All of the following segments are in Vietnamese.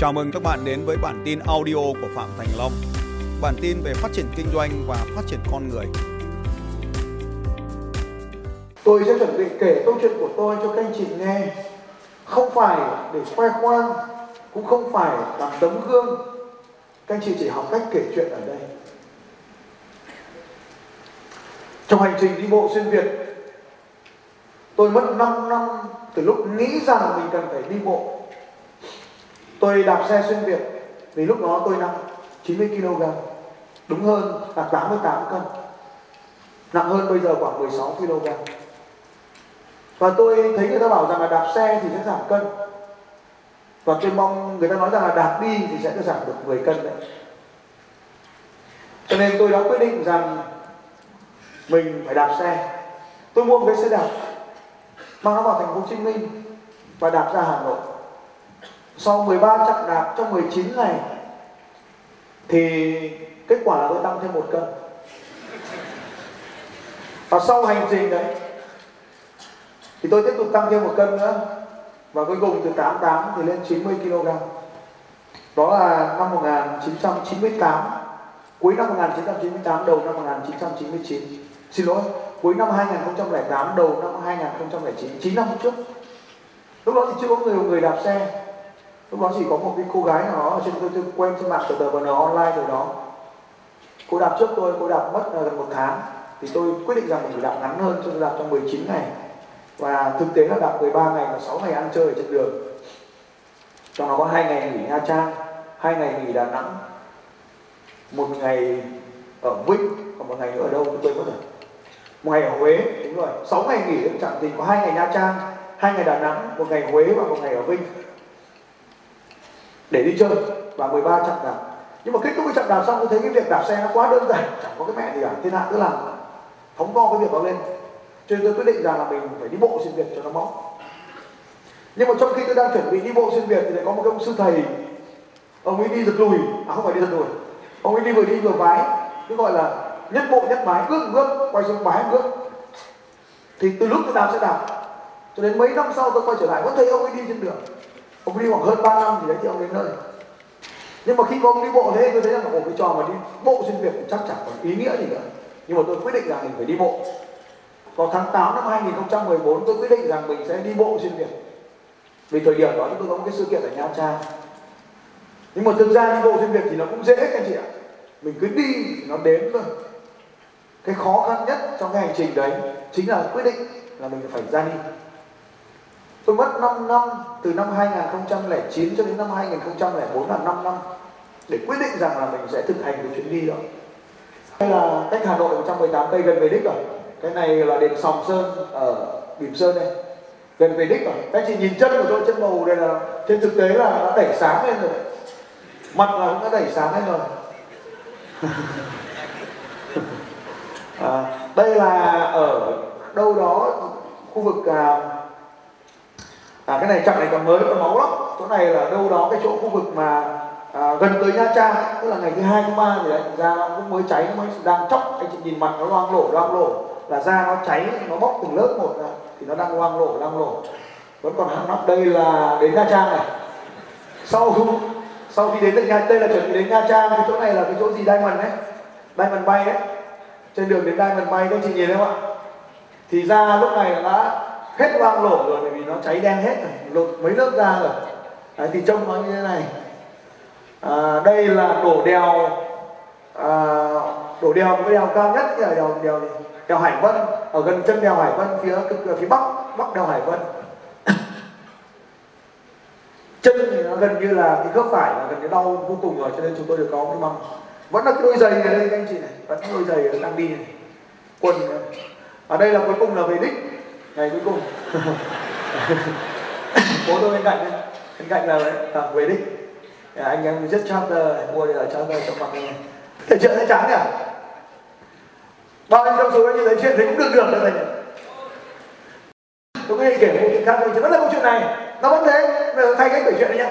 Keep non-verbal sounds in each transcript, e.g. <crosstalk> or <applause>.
Chào mừng các bạn đến với bản tin audio của Phạm Thành Long. Bản tin về phát triển kinh doanh và phát triển con người. Tôi sẽ chuẩn bị kể câu chuyện của tôi cho các anh chị nghe. Không phải để khoe khoang, cũng không phải làm tấm gương. Các anh chị chỉ học cách kể chuyện ở đây. Trong hành trình đi bộ xuyên Việt, tôi mất 5 năm từ lúc nghĩ rằng mình cần phải đi bộ Tôi đạp xe xuyên Việt vì lúc đó tôi nặng 90 kg, đúng hơn là 88 cân. Nặng hơn bây giờ khoảng 16 kg. Và tôi thấy người ta bảo rằng là đạp xe thì sẽ giảm cân. Và tôi mong người ta nói rằng là đạp đi thì sẽ giảm được 10 cân đấy. Cho nên tôi đã quyết định rằng mình phải đạp xe. Tôi mua một cái xe đạp mang nó vào thành phố Hồ Chí Minh và đạp ra Hà Nội sau 13 chặng đạp trong 19 ngày, thì kết quả là tôi tăng thêm một cân. Và sau hành trình đấy, thì tôi tiếp tục tăng thêm một cân nữa, và cuối cùng từ 88 thì lên 90 kg đó là năm 1998 cuối năm 1998 đầu năm 1999 xin lỗi, cuối năm 2008 đầu năm 2009 9 năm trước. Lúc đó thì chưa có người người đạp xe lúc đó chỉ có một cái cô gái nào đó ở trên tôi, tôi quen trên mạng từ tờ nó online rồi đó. Cô đạp trước tôi cô đạp mất ờ, gần một tháng. Thì tôi quyết định rằng mình phải đạp ngắn hơn cho tôi đạp trong 19 ngày. Và thực tế là đạp 13 ngày và 6 ngày ăn chơi ở trên đường. Trong đó có hai ngày nghỉ Nha Trang hai ngày nghỉ Đà Nẵng một ngày ở Vinh và một ngày nữa ở đâu tôi quên mất rồi. Một ngày ở Huế đúng rồi. Sáu ngày nghỉ chẳng thì có hai ngày Nha Trang hai ngày Đà Nẵng một ngày Huế và một ngày ở Vinh để đi chơi và 13 chặng đạp. Nhưng mà kết thúc cái chặng đạp xong, tôi thấy cái việc đạp xe nó quá đơn giản, chẳng có cái mẹ gì cả, thiên hạ cứ làm phóng to cái việc đó lên. Cho nên tôi quyết định rằng là mình phải đi bộ xuyên việt cho nó móc. Nhưng mà trong khi tôi đang chuẩn bị đi bộ xuyên việt thì lại có một cái ông sư thầy, ông ấy đi giật lùi. À không phải đi giật lùi. Ông ấy đi vừa đi vừa vái, cứ gọi là nhất bộ nhất mái bước bước quay xuống vái bước thì từ lúc tôi đạp xe đạp, cho đến mấy năm sau tôi quay trở lại, vẫn thấy ông ấy đi trên đường ông đi khoảng hơn 3 năm thì đấy thì ông đến nơi. Nhưng mà khi có ông đi bộ thế, tôi thấy rằng một cái trò mà đi bộ xuyên việt cũng chắc chẳng còn ý nghĩa gì nữa nhưng mà tôi quyết định rằng mình phải đi bộ. Vào tháng 8 năm 2014 tôi quyết định rằng mình sẽ đi bộ xuyên việt vì thời điểm đó chúng tôi có một cái sự kiện ở nha trang. Nhưng mà thực ra đi bộ xuyên việt thì nó cũng dễ, các anh chị ạ. Mình cứ đi thì nó đến thôi. Cái khó khăn nhất trong cái hành trình đấy chính là quyết định là mình phải ra đi. Tôi mất 5 năm từ năm 2009 cho đến năm 2004 là 5 năm để quyết định rằng là mình sẽ thực hành cái chuyến đi đó. Đây là cách Hà Nội 118 cây gần về đích rồi. Cái này là đền Sòng Sơn ở Bỉm Sơn đây. Gần về đích rồi. Các chị nhìn chân của tôi chân màu đây là trên thực tế là đã đẩy sáng lên rồi. Mặt là cũng đã đẩy sáng lên rồi. <laughs> à, đây là ở đâu đó khu vực à, à, cái này chặng này còn mới còn máu lắm. Chỗ này là đâu đó cái chỗ khu vực mà à, gần tới nha trang ấy, tức là ngày thứ hai thứ ba thì đấy da nó cũng mới cháy nó mới đang chóc. Anh chị nhìn mặt nó loang lổ loang lổ. Là da nó cháy nó bóc từng lớp một ra thì nó đang loang lổ loang lổ. Vẫn còn hăng nắp đây là đến nha trang này. Sau sau khi đến được nha đây là chuẩn bị đến nha trang cái chỗ này là cái chỗ gì? Diamond đấy. Diamond bay đấy. Trên đường đến diamond bay các chị nhìn thấy không ạ? Thì ra lúc này đã hết loang lổ rồi bởi vì nó cháy đen hết rồi lột mấy lớp da rồi. Đấy, thì trông nó như thế này. À, đây là đổ đèo à, đổ đèo cái đèo cao nhất là đèo đèo đèo hải vân ở gần chân đèo hải vân phía cực phía bắc bắc đèo hải vân. <coughs> Chân thì nó gần như là cái khớp phải là gần như đau vô cùng rồi cho nên chúng tôi được có cái mong vẫn là cái đôi giày ở đây anh chị này vẫn đôi giày đang đi này. Quần. Ở đây là cuối cùng là về đích ngày cuối cùng. <laughs> Bố tôi bên cạnh đấy bên cạnh là đấy về đi. À, anh em rất charter mua đây là charter trong mặt này thể chuyện thấy chán nhỉ? Bao nhiêu trong số anh như thấy chuyện thấy cũng được được đâu này tôi nghe kể một chuyện khác thôi vẫn là câu chuyện này. Nó vẫn thế bây giờ thay cách kể chuyện đấy nhá.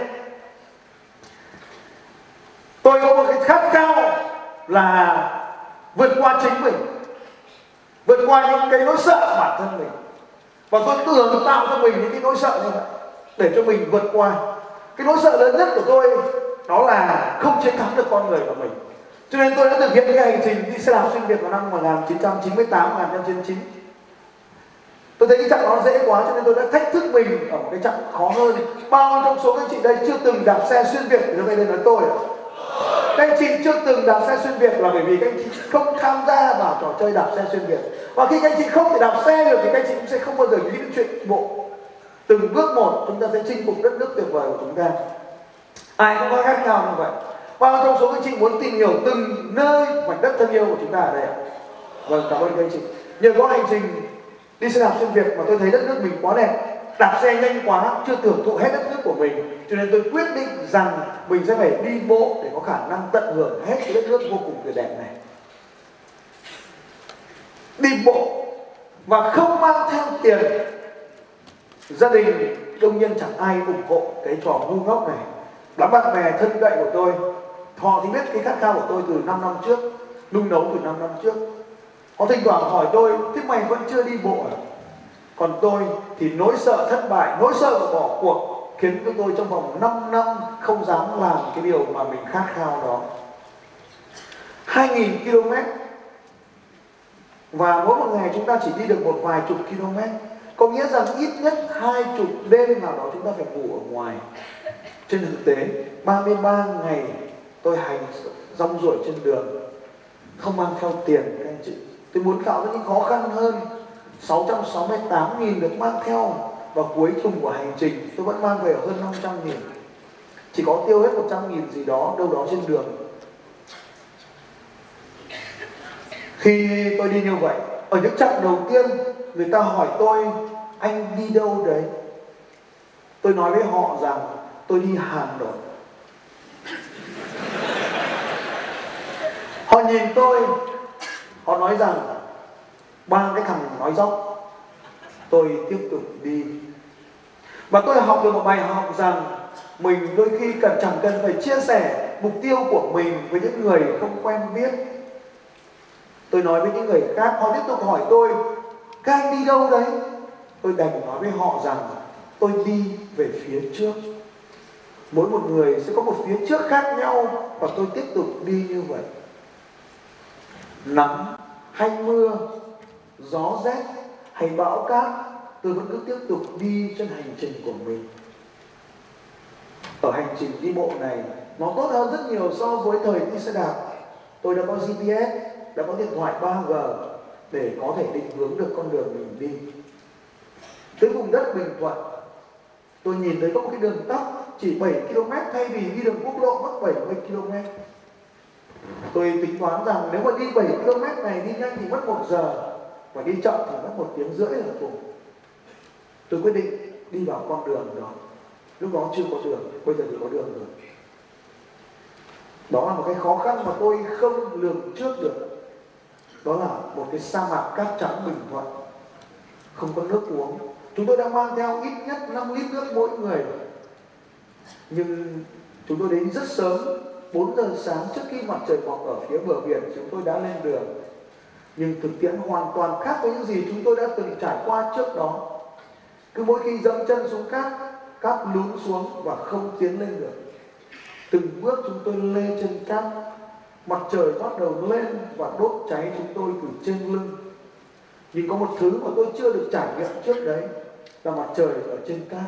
Tôi có một cái khát khao là vượt qua chính mình vượt qua những cái nỗi sợ bản thân mình và tôi tưởng tạo cho mình những cái nỗi sợ như vậy để cho mình vượt qua. Cái nỗi sợ lớn nhất của tôi, đó là không chiến thắng được con người của mình. Cho nên tôi đã thực hiện cái hành trình đi xe đạp xuyên Việt vào năm 1998 1999 tôi thấy cái chặng đó dễ quá, cho nên tôi đã thách thức mình ở một cái chặng khó hơn. Bao nhiêu trong số các chị đây chưa từng đạp xe xuyên Việt thì đây nói tôi ạ các anh chị chưa từng đạp xe xuyên Việt là bởi vì các anh chị không tham gia vào trò chơi đạp xe xuyên Việt. Và khi các anh chị không thể đạp xe được thì các anh chị cũng sẽ không bao giờ nghĩ đến chuyện bộ. Từng bước một chúng ta sẽ chinh phục đất nước tuyệt vời của chúng ta. Ai cũng có khác nhau như vậy. Bao trong số các chị muốn tìm hiểu từng nơi mảnh đất thân yêu của chúng ta ở đây ạ. Vâng cảm ơn các anh chị. Nhờ có hành trình đi xe đạp xuyên việt mà tôi thấy đất nước mình quá đẹp đạp xe nhanh quá, chưa tưởng thụ hết đất nước của mình. Cho nên tôi quyết định rằng mình sẽ phải đi bộ để có khả năng tận hưởng hết cái đất nước vô cùng tuyệt đẹp này. Đi bộ và không mang theo tiền. Gia đình đương nhiên chẳng ai ủng hộ cái trò ngu ngốc này. Đám bạn bè thân cận của tôi. Họ thì biết cái khát khao của tôi từ 5 năm trước, nung nấu từ 5 năm trước. Họ thỉnh thoảng hỏi tôi, thế mày vẫn chưa đi bộ à? Còn tôi thì nỗi sợ thất bại, nỗi sợ bỏ cuộc khiến cho tôi trong vòng 5 năm không dám làm cái điều mà mình khát khao đó. 2.000 km. Và mỗi một ngày chúng ta chỉ đi được một vài chục km. Có nghĩa rằng ít nhất hai chục đêm nào đó chúng ta phải ngủ ở ngoài. Trên thực tế 33 ngày tôi hành rong ruổi trên đường, không mang theo tiền, các anh chị. Tôi muốn tạo ra những khó khăn hơn. 668.000 được mang theo vào cuối cùng của hành trình, tôi vẫn mang về hơn 500 nghìn. Chỉ có tiêu hết 100 nghìn gì đó, đâu đó trên đường. Khi tôi đi như vậy, ở những chặng đầu tiên, người ta hỏi tôi, anh đi đâu đấy? Tôi nói với họ rằng, tôi đi Hà Nội họ nhìn tôi, họ nói rằng ba cái thằng nói dốc. Tôi tiếp tục đi. Và tôi học được một bài học rằng mình đôi khi cần, chẳng cần phải chia sẻ mục tiêu của mình với những người không quen biết. Tôi nói với những người khác, họ tiếp tục hỏi tôi, các anh đi đâu đấy? Tôi đành nói với họ rằng tôi đi về phía trước. Mỗi một người sẽ có một phía trước khác nhau và tôi tiếp tục đi như vậy. Nắng hay mưa gió rét hay bão cát, tôi vẫn cứ tiếp tục đi trên hành trình của mình. Ở hành trình đi bộ này, nó tốt hơn rất nhiều so với thời đi xe đạp. Tôi đã có GPS đã có điện thoại 3G để có thể định hướng được con đường mình đi. Tới vùng đất Bình Thuận, tôi nhìn thấy có một cái đường tắt chỉ 7 km thay vì đi đường quốc lộ mất 70 km. Tôi tính toán rằng nếu mà đi 7 km này đi nhanh thì mất một giờ và đi chậm thì mất một tiếng rưỡi là cùng. Tôi quyết định đi vào con đường đó. Lúc đó chưa có đường, bây giờ thì có đường rồi. Đó là một cái khó khăn mà tôi không lường trước được. Đó là một cái sa mạc cát trắng bình thuận. Không có nước uống. Chúng tôi đang mang theo ít nhất 5 lít nước mỗi người. Nhưng chúng tôi đến rất sớm 4 giờ sáng trước khi mặt trời mọc ở phía bờ biển, chúng tôi đã lên đường nhưng thực tiễn hoàn toàn khác với những gì chúng tôi đã từng trải qua trước đó. Cứ mỗi khi dẫm chân xuống cát cát lún xuống và không tiến lên được. Từng bước chúng tôi lê trên cát, mặt trời bắt đầu lên và đốt cháy chúng tôi từ trên lưng. Nhưng có một thứ mà tôi chưa được trải nghiệm trước đấy, là mặt trời ở trên cát.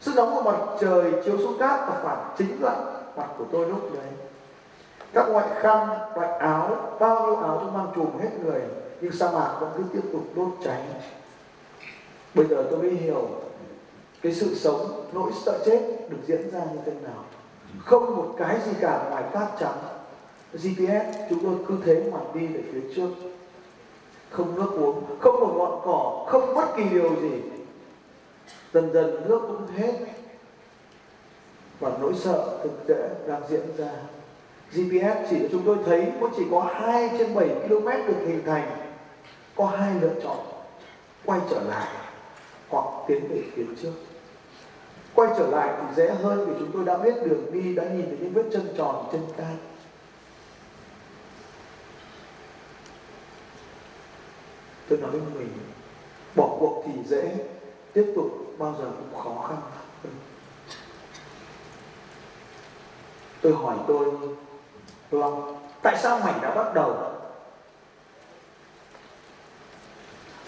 Sức nóng của mặt trời chiếu xuống cát và phản chính lại mặt của tôi lúc đấy các loại khăn loại áo, bao nhiêu áo tôi mang trùm hết người, nhưng sa mạc vẫn cứ tiếp tục đốt cháy. Bây giờ tôi mới hiểu, cái sự sống, nỗi sợ chết được diễn ra như thế nào. Không một cái gì cả ngoài cát trắng. GPS chúng tôi cứ thế mà đi về phía trước. Không nước uống, không một ngọn cỏ, không bất kỳ điều gì. Dần dần nước cũng hết. Và nỗi sợ thực tế đang diễn ra. GPS chỉ chúng tôi thấy có chỉ có 2 trên 7 km được hình thành, có hai lựa chọn, quay trở lại hoặc tiến về phía trước quay trở lại thì dễ hơn vì chúng tôi đã biết đường đi, đã nhìn thấy những vết chân tròn trên can. tôi nói với mình, bỏ cuộc thì dễ, tiếp tục bao giờ cũng khó khăn tôi hỏi tôi Long tại sao mày đã bắt đầu?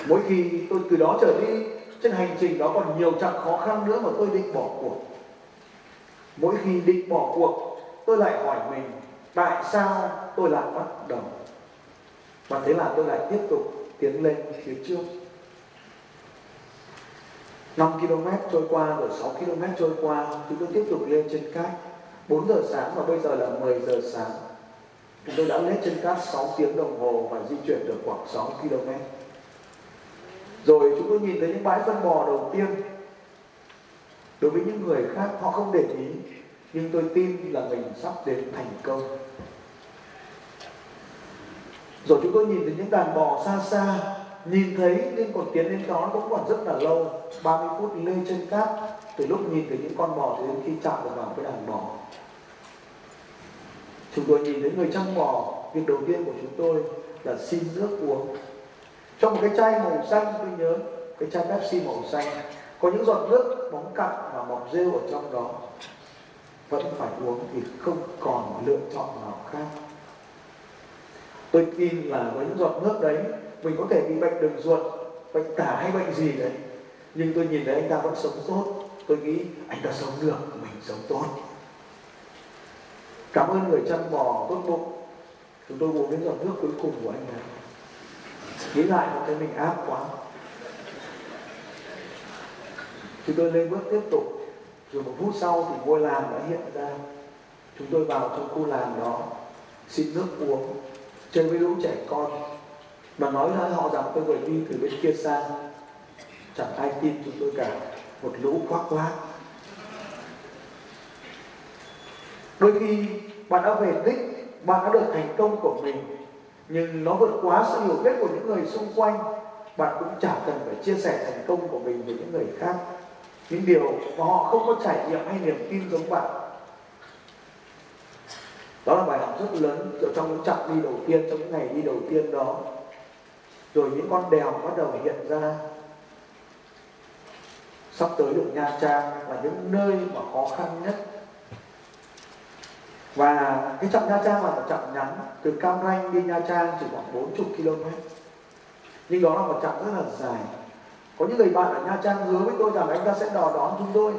Mỗi khi tôi từ đó trở đi, trên hành trình đó còn nhiều chặng khó khăn nữa mà tôi định bỏ cuộc. Mỗi khi định bỏ cuộc, tôi lại hỏi mình, tại sao tôi lại bắt đầu? Và thế là tôi lại tiếp tục tiến lên phía trước. 5 km trôi qua rồi 6 km trôi qua, chúng tôi tiếp tục lên trên cát. 4 giờ sáng và bây giờ là 10 giờ sáng chúng tôi đã lết trên cát 6 tiếng đồng hồ và di chuyển được khoảng 6 km. Rồi chúng tôi nhìn thấy những bãi phân bò đầu tiên. Đối với những người khác, họ không để ý, nhưng tôi tin là mình sắp đến thành công. Rồi chúng tôi nhìn thấy những đàn bò xa xa, nhìn thấy nhưng còn tiến đến đó cũng còn rất là lâu 30 phút lên trên cát. Từ lúc nhìn thấy những con bò đến khi chạm được vào cái đàn bò chúng tôi nhìn thấy người chăm bò việc đầu tiên của chúng tôi là xin nước uống. Trong một cái chai màu xanh, tôi nhớ, cái chai Pepsi màu xanh, có những giọt nước bóng cặn và mọc rêu ở trong đó. Vẫn phải uống thì không còn lựa chọn nào khác. Tôi tin là với những giọt nước đấy, mình có thể bị bệnh đường ruột, bệnh tả hay bệnh gì đấy. Nhưng tôi nhìn thấy anh ta vẫn sống tốt. Tôi nghĩ anh ta sống được, mình sống tốt cảm ơn người chăn bò tốt bụng. Chúng tôi uống đến giọt nước cuối cùng của anh ấy. Nghĩ lại một cái mình áp quá. Chúng tôi lên bước tiếp tục. Rồi một phút sau thì ngôi làng đã hiện ra. Chúng tôi vào trong khu làng đó. Xin nước uống. Chơi với lũ trẻ con. Mà nói với họ rằng tôi vừa đi từ bên kia sang. Chẳng ai tin chúng tôi cả. Một lũ khoác khoác đôi khi bạn đã về đích, bạn đã được thành công của mình, nhưng nó vượt quá sự hiểu biết của những người xung quanh. Bạn cũng chả cần phải chia sẻ thành công của mình với những người khác. Những điều mà họ không có trải nghiệm hay niềm tin giống bạn. Đó là bài học rất lớn trong những chặng đi đầu tiên, trong những ngày đi đầu tiên đó. Rồi những con đèo bắt đầu hiện ra. Sắp tới được nha trang là những nơi mà khó khăn nhất và cái chặng Nha Trang là một chặng ngắn từ Cam Ranh đi Nha Trang chỉ khoảng 40 km. Nhưng đó là một chặng rất là dài. Có những người bạn ở Nha Trang hứa với tôi rằng anh ta sẽ đò đón chúng tôi.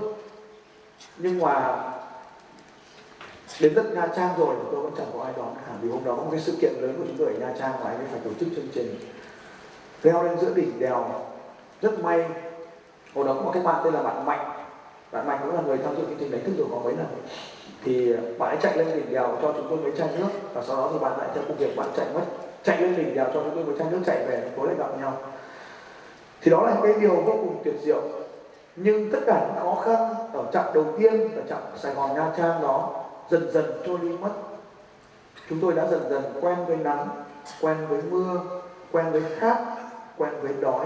Nhưng mà đến tận Nha Trang rồi tôi vẫn chẳng có ai đón cả, vì hôm đó có một cái sự kiện lớn của chúng tôi ở Nha Trang và anh ấy phải tổ chức chương trình. Leo lên giữa đỉnh đèo, rất may, hồi đó có một cái bạn tên là bạn Mạnh. Bạn Mạnh cũng là người tham dự chương trình đánh thức rồi có mấy lần thì ờ, bạn ấy chạy lên đỉnh đèo cho chúng tôi mấy chai nước và sau đó thì bạn lại theo công việc bạn chạy mất, chạy lên đỉnh đèo cho chúng tôi mấy chai nước chạy về tối lại gặp nhau. Thì đó là cái điều vô cùng tuyệt diệu. Nhưng tất cả những khó khăn ở chặng đầu tiên và chặng Sài Gòn Nha Trang đó dần dần trôi đi mất. Chúng tôi đã dần dần quen với nắng, quen với mưa, quen với khát, quen với đói.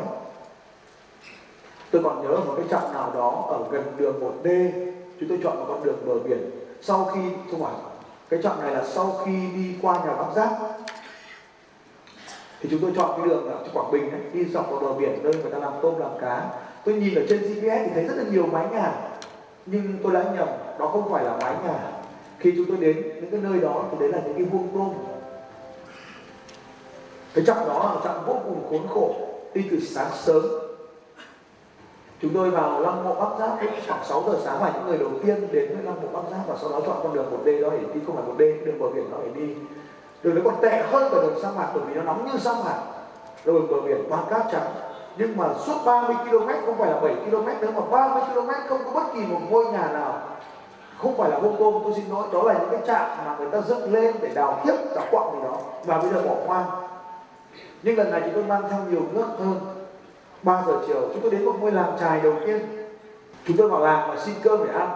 Tôi còn nhớ một cái chặng nào đó ở gần đường 1D chúng tôi chọn một con đường bờ biển sau khi thu hoạch cái chọn này là sau khi đi qua nhà bác giác thì chúng tôi chọn cái đường ở Quảng Bình ấy, đi dọc vào bờ biển nơi người ta làm tôm làm cá. Tôi nhìn ở trên GPS thì thấy rất là nhiều mái nhà nhưng tôi đã nhầm đó không phải là mái nhà. Khi chúng tôi đến những cái nơi đó thì đấy là những cái vuông tôm. Cái trọng đó là trọng vô cùng khốn khổ đi từ sáng sớm chúng tôi vào lăng mộ bắc giáp khoảng 6 giờ sáng là những người đầu tiên đến với lăng mộ bắc giáp và sau đó chọn con đường một d đó để đi, không phải một d, đường bờ biển đó để đi. Đường đấy còn tệ hơn cả đường sa mạc bởi vì nó nóng như sa mạc. Đường bờ biển toàn cát trắng. Nhưng mà suốt 30 km không phải là 7 km nữa, mà 30 km không có bất kỳ một ngôi nhà nào. Không phải là hôm côn tôi xin lỗi, đó là những cái trạm mà người ta dựng lên để đào tiếp đào quặng gì đó, và bây giờ bỏ hoang. Nhưng lần này chúng tôi mang theo nhiều nước hơn. 3 giờ chiều, chúng tôi đến một ngôi làng trài đầu tiên. Chúng tôi vào làng và xin cơm để ăn.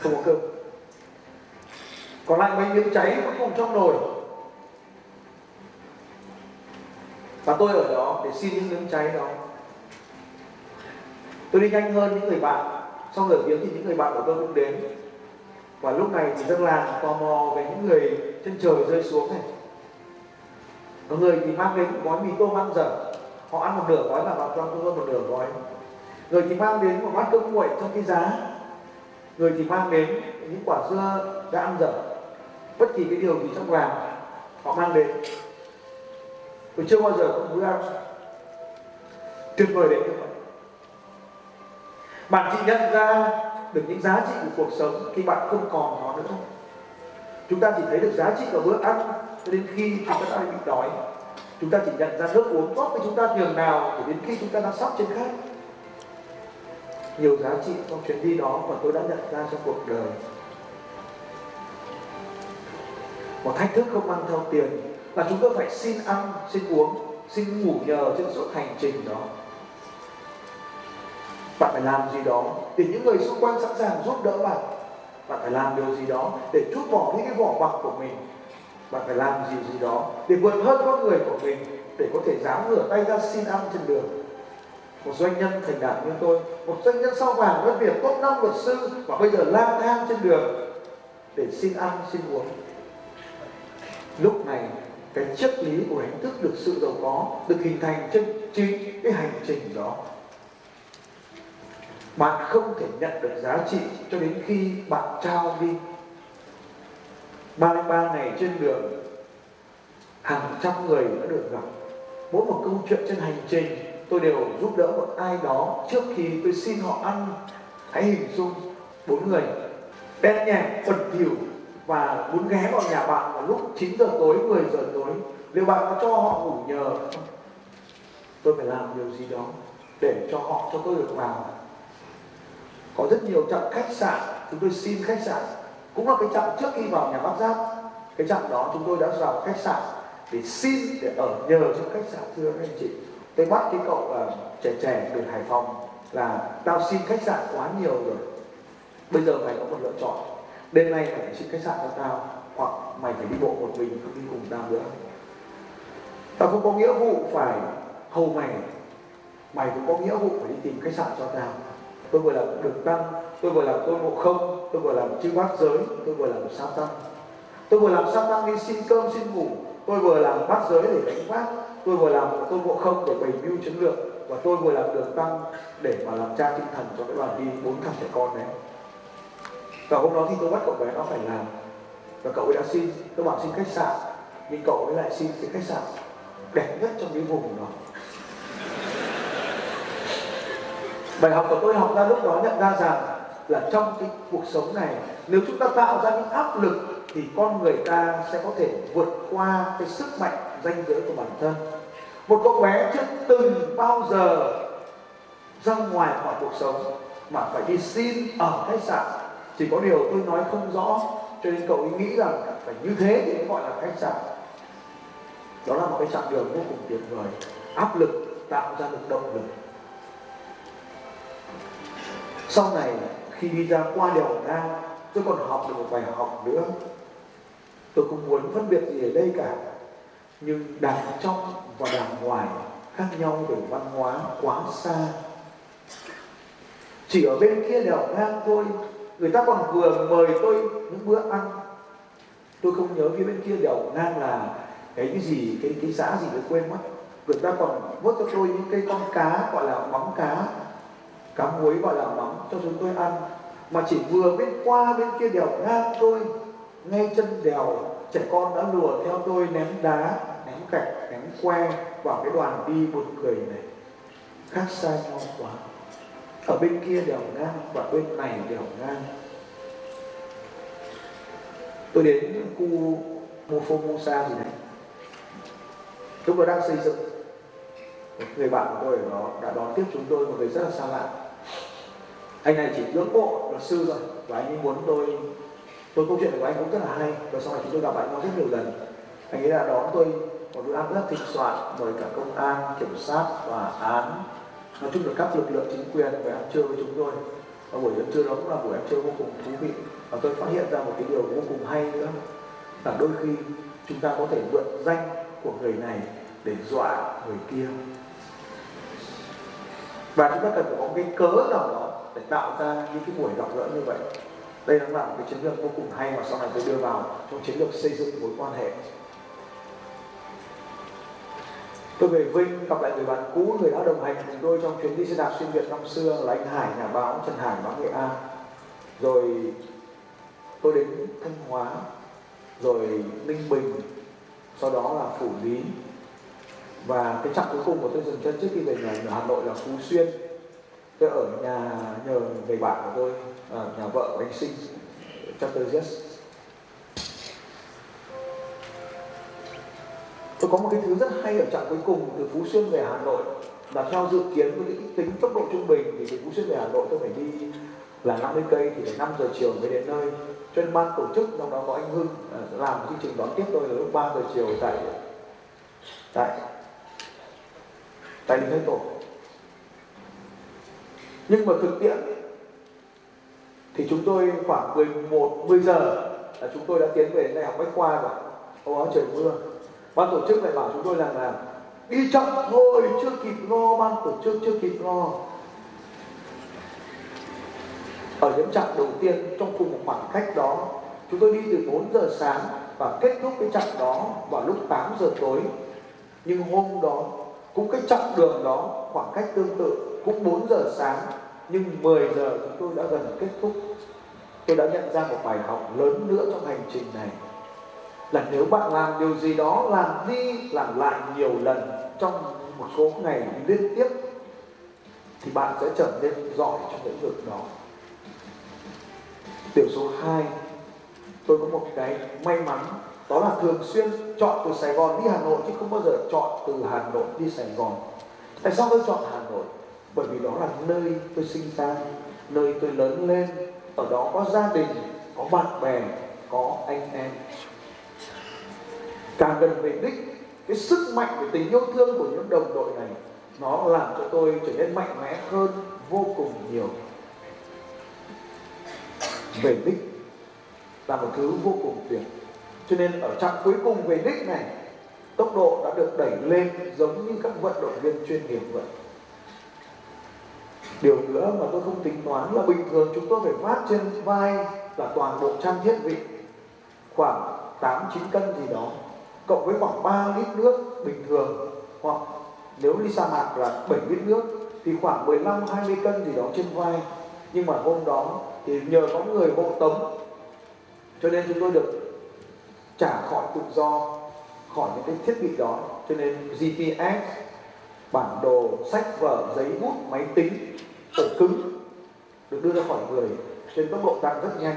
Không có cơm. Còn lại mấy miếng cháy vẫn còn trong nồi. Và tôi ở đó để xin những miếng cháy đó. Tôi đi nhanh hơn những người bạn. Sau nửa tiếng thì những người bạn của tôi cũng đến. Và lúc này thì dân làng tò mò về những người trên trời rơi xuống này có người thì mang đến gói mì tôm ăn dở. Họ ăn một nửa gói là vào trong tôi một nửa gói. Người thì mang đến một bát cơm nguội trong cái giá. Người thì mang đến những quả dưa đã ăn dở. Bất kỳ cái điều gì trong làng họ mang đến. Tôi chưa bao giờ có bữa ăn. Tuyệt vời đến như vậy. Bạn chỉ nhận ra được những giá trị của cuộc sống khi bạn không còn nó nữa chúng ta chỉ thấy được giá trị của bữa ăn cho đến khi chúng ta đang bị đói. Chúng ta chỉ nhận ra nước uống tốt với chúng ta nhường nào để đến khi chúng ta đang sắp trên khác. Nhiều giá trị trong chuyến đi đó mà tôi đã nhận ra trong cuộc đời. Một thách thức không mang theo tiền là chúng tôi phải xin ăn, xin uống, xin ngủ nhờ trên suốt hành trình đó. Bạn phải làm gì đó để những người xung quanh sẵn sàng giúp đỡ bạn? Bạn phải làm điều gì đó để chút bỏ những cái vỏ bọc của mình. Bạn phải làm gì gì đó để vượt hơn con người của mình, để có thể dám ngửa tay ra xin ăn trên đường. Một doanh nhân thành đạt như tôi, một doanh nhân sao vàng mất việt tốt năm luật sư và bây giờ lang thang trên đường để xin ăn, xin uống. Lúc này, cái triết lý của hình thức được sự giàu có được hình thành trên chính cái hành trình đó bạn không thể nhận được giá trị cho đến khi bạn trao đi. 33 ngày trên đường, hàng trăm người đã được gặp. Mỗi một câu chuyện trên hành trình, tôi đều giúp đỡ một ai đó trước khi tôi xin họ ăn. Hãy hình dung, bốn người, đen nhèm bẩn thỉu và muốn ghé vào nhà bạn vào lúc 9 giờ tối 10 giờ tối. Liệu bạn có cho họ ngủ nhờ tôi phải làm điều gì đó để cho họ, cho tôi được vào có rất nhiều trạm khách sạn chúng tôi xin khách sạn. Cũng là cái trạm trước khi vào nhà bác giáp. Cái trạm đó chúng tôi đã vào khách sạn để xin để ở nhờ trong khách sạn thưa các anh chị. Tôi bắt cái cậu uh, trẻ trẻ từ hải phòng là tao xin khách sạn quá nhiều rồi. Bây giờ mày có một lựa chọn. Đêm nay mày phải xin khách sạn cho tao hoặc mày phải đi bộ một mình không đi cùng tao nữa. Tao không có nghĩa vụ phải hầu mày. Mày cũng có nghĩa vụ phải đi tìm khách sạn cho tao tôi vừa làm đường tăng, tôi vừa làm tôn ngộ không, tôi vừa làm chư bát giới, tôi vừa làm sa tăng. Tôi vừa làm sa tăng đi xin cơm, xin ngủ, tôi vừa làm bát giới để đánh phát tôi vừa làm tôn ngộ không để bày mưu chiến lược và tôi vừa làm đường tăng để mà làm cha tinh thần cho cái đoàn đi bốn thằng trẻ con đấy. Và hôm đó thì tôi bắt cậu bé nó phải làm. Và cậu ấy đã xin tôi bảo xin khách sạn, nhưng cậu ấy lại xin cái khách sạn đẹp nhất trong cái vùng đó. Bài học của tôi học ra lúc đó nhận ra rằng là trong cái cuộc sống này, nếu chúng ta tạo ra những áp lực thì con người ta sẽ có thể vượt qua cái sức mạnh danh giới của bản thân. Một cậu bé chưa từng bao giờ ra ngoài khỏi cuộc sống mà phải đi xin ở khách sạn. Chỉ có điều tôi nói không rõ, cho nên cậu ấy nghĩ rằng phải như thế thì mới gọi là khách sạn. Đó là một cái chặng đường vô cùng tuyệt vời. Áp lực tạo ra được động lực sau này, khi đi ra qua đèo ngang tôi còn học được một bài học nữa. Tôi không muốn phân biệt gì ở đây cả, nhưng đảng trong và đảng ngoài khác nhau về văn hóa quá xa. Chỉ ở bên kia đèo ngang thôi, người ta còn vừa mời tôi những bữa ăn. Tôi không nhớ phía bên kia đèo ngang là cái cái gì, cái cái xã gì tôi quên mất. Người ta còn vớt cho tôi những cây con cá, gọi là móng cá cá muối gọi là mắm cho chúng tôi ăn. Mà chỉ vừa bên qua bên kia đèo ngang tôi ngay chân đèo trẻ con đã lùa theo tôi ném đá, ném gạch, ném que vào cái đoàn đi một người này. Khác xa nhau quá. Ở bên kia đèo ngang và bên này đèo ngang. Tôi đến khu Mofomosa gì đấy. Chúng tôi đang xây dựng. Một người bạn của tôi ở đó đã đón tiếp chúng tôi, một người rất là xa lạ anh này chỉ ngưỡng mộ luật sư rồi và anh ấy muốn tôi tôi câu chuyện của anh cũng rất là hay, và sau này chúng tôi gặp anh rất nhiều lần. Anh ấy đã đón tôi một bữa ăn rất thịnh soạn mời cả công an, kiểm sát và án. Nói chung là các lực lượng chính quyền về ăn trưa với chúng tôi. Và buổi ăn trưa đó cũng là buổi ăn trưa vô cùng thú vị. Và tôi phát hiện ra một cái điều vô cùng hay nữa, là đôi khi chúng ta có thể mượn danh của người này để dọa người kia. Và chúng ta cần phải có cái cớ nào đó để tạo ra những cái buổi gặp gỡ như vậy. Đây là một cái chiến lược vô cùng hay mà sau này tôi đưa vào trong chiến lược xây dựng mối quan hệ. Tôi về Vinh, gặp lại người bạn cũ, người đã đồng hành cùng tôi trong chuyến đi xe đạp xuyên Việt năm xưa là anh Hải, nhà báo Trần Hải, báo Nghệ An. Rồi tôi đến thanh hóa, rồi ninh bình, sau đó là phủ lý. Và cái chặng cuối cùng của tôi dừng chân trước khi về nhà ở hà nội là phú xuyên tôi ở nhà nhờ người bạn của tôi à, nhà vợ của anh sinh cho tôi rất tôi có một cái thứ rất hay ở chặng cuối cùng từ phú xuyên về hà nội. Là theo dự kiến với tính tốc độ trung bình thì từ phú xuyên về hà nội tôi phải đi là 50 cây thì phải 5 giờ chiều mới đến nơi. Cho nên ban tổ chức trong đó có anh Hưng à, làm chương trình đón tiếp tôi là lúc 3 giờ chiều tại tại tại đình Thái Tổ nhưng mà thực tiễn thì chúng tôi khoảng 11 10 giờ là chúng tôi đã tiến về đại học Bách Khoa rồi. Hôm đó trời mưa. Ban tổ chức lại bảo chúng tôi rằng là đi chậm thôi, chưa kịp lo, ban tổ chức chưa kịp lo. Ở những chặng đầu tiên trong cùng một khoảng cách đó, chúng tôi đi từ 4 giờ sáng và kết thúc cái chặng đó vào lúc 8 giờ tối. Nhưng hôm đó, cũng cái chặng đường đó khoảng cách tương tự cũng 4 giờ sáng, nhưng 10 giờ chúng tôi đã gần kết thúc. Tôi đã nhận ra một bài học lớn nữa trong hành trình này, là nếu bạn làm điều gì đó, làm đi, làm lại nhiều lần trong một số ngày liên tiếp, thì bạn sẽ trở nên giỏi trong lĩnh vực đó. Điều số 2 tôi có một cái may mắn, đó là thường xuyên chọn từ Sài Gòn đi Hà Nội, chứ không bao giờ chọn từ Hà Nội đi Sài Gòn. Tại sao tôi chọn Hà Nội? Bởi vì đó là nơi tôi sinh ra, nơi tôi lớn lên. Ở đó có gia đình, có bạn bè, có anh em. Càng gần về đích, cái sức mạnh về tình yêu thương của những đồng đội này, nó làm cho tôi trở nên mạnh mẽ hơn vô cùng nhiều. Về đích là một thứ vô cùng tuyệt. Cho nên ở chặng cuối cùng về đích này, tốc độ đã được đẩy lên giống như các vận động viên chuyên nghiệp vậy điều nữa mà tôi không tính toán là bình thường chúng tôi phải vác trên vai là toàn bộ trang thiết bị. Khoảng 8 9 cân gì đó, cộng với khoảng 3 lít nước bình thường, hoặc nếu đi sa mạc là 7 lít nước, thì khoảng 15 20 cân gì đó trên vai. Nhưng mà hôm đó thì nhờ có người hộ tống, cho nên chúng tôi được trả khỏi tự do, khỏi những cái thiết bị đó. Cho nên GPS bản đồ, sách vở, giấy bút, máy tính ổ cứng được đưa ra khỏi người trên tốc độ tăng rất nhanh.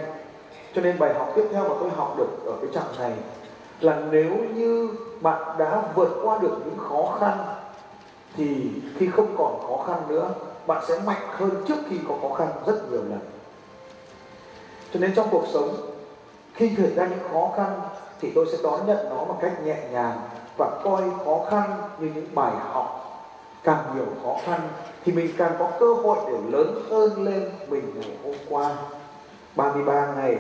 Cho nên bài học tiếp theo mà tôi học được ở cái trạng này là nếu như bạn đã vượt qua được những khó khăn thì khi không còn khó khăn nữa, bạn sẽ mạnh hơn trước khi có khó khăn rất nhiều lần. Cho nên trong cuộc sống, khi xảy ra những khó khăn thì tôi sẽ đón nhận nó một cách nhẹ nhàng và coi khó khăn như những bài học càng nhiều khó khăn thì mình càng có cơ hội để lớn hơn lên mình ngày hôm qua. 33 ngày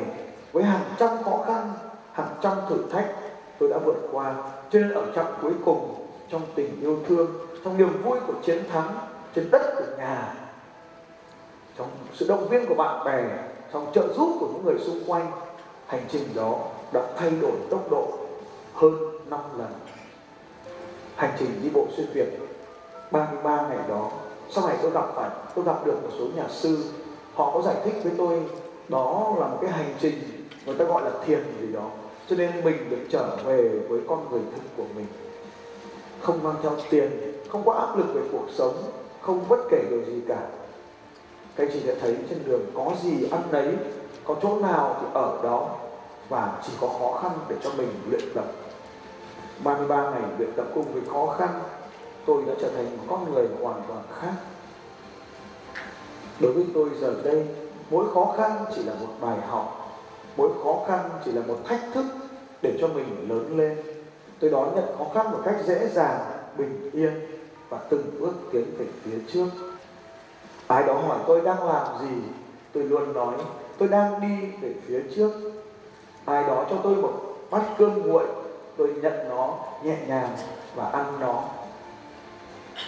với hàng trăm khó khăn, hàng trăm thử thách tôi đã vượt qua. Cho nên ở chặng cuối cùng trong tình yêu thương, trong niềm vui của chiến thắng trên đất của nhà, trong sự động viên của bạn bè, trong trợ giúp của những người xung quanh, hành trình đó đã thay đổi tốc độ hơn 5 lần. Hành trình đi bộ xuyên Việt 33 ngày đó. Sau này tôi gặp phải, tôi gặp được một số nhà sư, họ có giải thích với tôi đó là một cái hành trình, người ta gọi là thiền gì đó. Cho nên mình được trở về với con người thực của mình. Không mang theo tiền, không có áp lực về cuộc sống, không bất kể điều gì cả. Các anh chị sẽ thấy trên đường có gì ăn đấy có chỗ nào thì ở đó, và chỉ có khó khăn để cho mình luyện tập. 33 ngày luyện tập cùng với khó khăn tôi đã trở thành một con người hoàn toàn khác. Đối với tôi giờ đây mỗi khó khăn chỉ là một bài học mỗi khó khăn chỉ là một thách thức để cho mình lớn lên. Tôi đón nhận khó khăn một cách dễ dàng, bình yên và từng bước tiến về phía trước. Ai đó hỏi tôi đang làm gì, tôi luôn nói, tôi đang đi về phía trước. Ai đó cho tôi một bát cơm nguội, tôi nhận nó nhẹ nhàng và ăn nó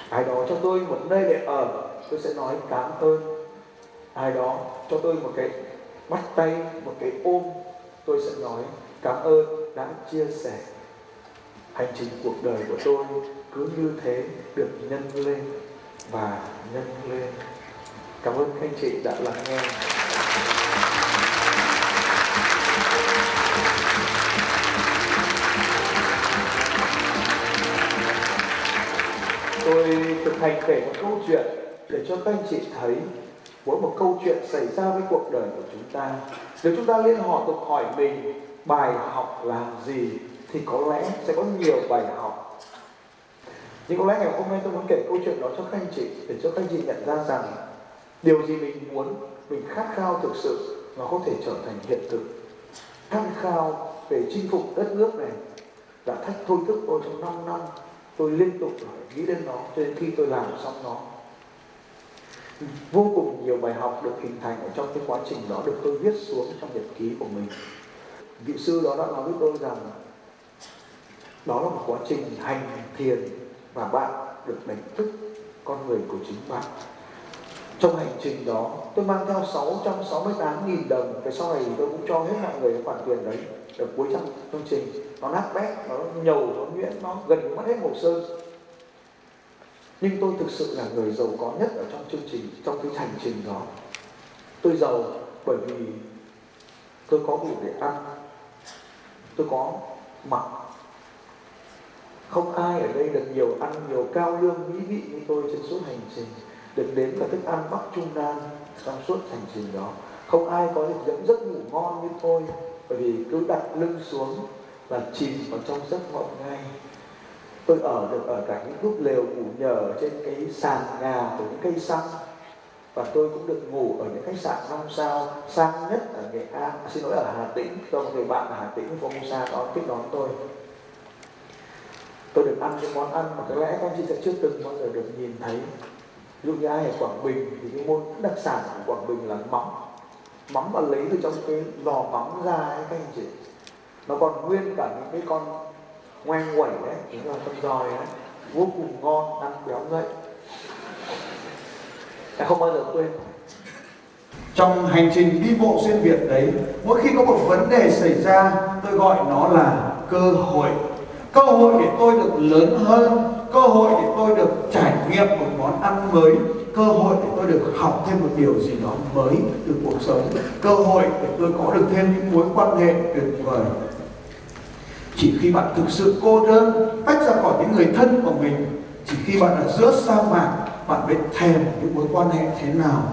ai đó cho tôi một nơi để ở, tôi sẽ nói cảm ơn. Ai đó cho tôi một cái bắt tay, một cái ôm, tôi sẽ nói cảm ơn đã chia sẻ. Hành trình cuộc đời của tôi cứ như thế được nhân lên và nhân lên. Cảm ơn các anh chị đã lắng nghe. Tôi thực hành kể một câu chuyện để cho các anh chị thấy mỗi một câu chuyện xảy ra với cuộc đời của chúng ta. Nếu chúng ta liên họ tục hỏi mình bài học là gì thì có lẽ sẽ có nhiều bài học. Nhưng có lẽ ngày hôm nay tôi muốn kể câu chuyện đó cho các anh chị để cho các anh chị nhận ra rằng điều gì mình muốn, mình khát khao thực sự, nó có thể trở thành hiện thực. Khát khao về chinh phục đất nước này đã thách thôi thức tôi trong 5 năm tôi liên tục nghĩ đến nó, cho đến khi tôi làm xong nó. Vô cùng nhiều bài học được hình thành ở trong cái quá trình đó được tôi viết xuống trong nhật ký của mình. Vị sư đó đã nói với tôi rằng đó là một quá trình hành thiền và bạn được đánh thức con người của chính bạn. Trong hành trình đó, tôi mang theo 668.000 đồng về sau này tôi cũng cho hết mọi người khoản tiền đấy ở cuối trong chương trình nó nát bét, nó nhầu, nó nhuyễn, nó gần mất hết hồ sơ. Nhưng tôi thực sự là người giàu có nhất ở trong chương trình, trong cái hành trình đó. Tôi giàu bởi vì tôi có đủ để ăn. Tôi có mặc. Không ai ở đây được nhiều ăn, nhiều cao lương, mỹ vị như tôi trên suốt hành trình. Được đến cả thức ăn bắc trung nam trong suốt hành trình đó. Không ai có được dẫn giấc ngủ ngon như tôi, bởi vì cứ đặt lưng xuống và chìm vào trong giấc mộng ngay. Tôi ở được ở cả những lúc lều ngủ nhờ trên cái sàn nhà của những cây xăng. Và tôi cũng được ngủ ở những khách sạn năm sao sang nhất ở nghệ an à, xin lỗi ở hà tĩnh. Tôi một người bạn ở hà tĩnh formosa đó tiếp đón tôi. Tôi được ăn những món ăn mà có lẽ các anh chị sẽ chưa từng bao giờ được nhìn thấy. Ví dụ như ai ở quảng bình thì cái môn đặc sản của quảng bình là mắm. Mắm mà lấy từ trong cái lò mắm ra ấy các anh chị nó còn nguyên cả những cái con ngoan quẩy đấy chính là con giòi đấy vô cùng ngon ăn béo ngậy. Em không bao giờ quên. Trong hành trình đi bộ xuyên Việt đấy mỗi khi có một vấn đề xảy ra tôi gọi nó là cơ hội. Cơ hội để tôi được lớn hơn cơ hội để tôi được trải nghiệm một món ăn mới cơ hội để tôi được học thêm một điều gì đó mới từ cuộc sống cơ hội để tôi có được thêm những mối quan hệ tuyệt vời chỉ khi bạn thực sự cô đơn, tách ra khỏi những người thân của mình, chỉ khi bạn ở giữa sa mạc, bạn mới thèm những mối quan hệ thế nào.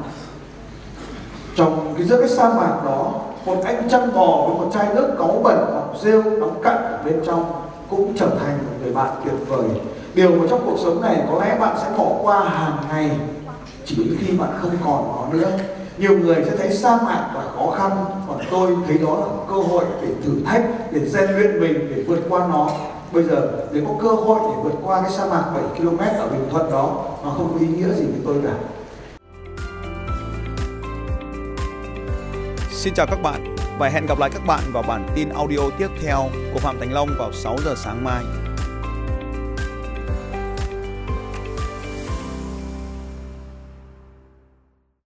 Trong cái giữa cái sa mạc đó, một anh chăn bò với một chai nước cáu bẩn hoặc rêu, đóng cặn ở bên trong cũng trở thành một người bạn tuyệt vời. Điều mà trong cuộc sống này có lẽ bạn sẽ bỏ qua hàng ngày, chỉ đến khi bạn không còn nó nữa nhiều người sẽ thấy sa mạc và khó khăn, còn tôi thấy đó là cơ hội để thử thách, để rèn luyện mình, để vượt qua nó bây giờ, nếu có cơ hội để vượt qua cái sa mạc 7 km ở Bình Thuận đó, nó không có ý nghĩa gì với tôi cả Xin chào các bạn và hẹn gặp lại các bạn vào bản tin audio tiếp theo của Phạm Thành Long vào 6 giờ sáng mai.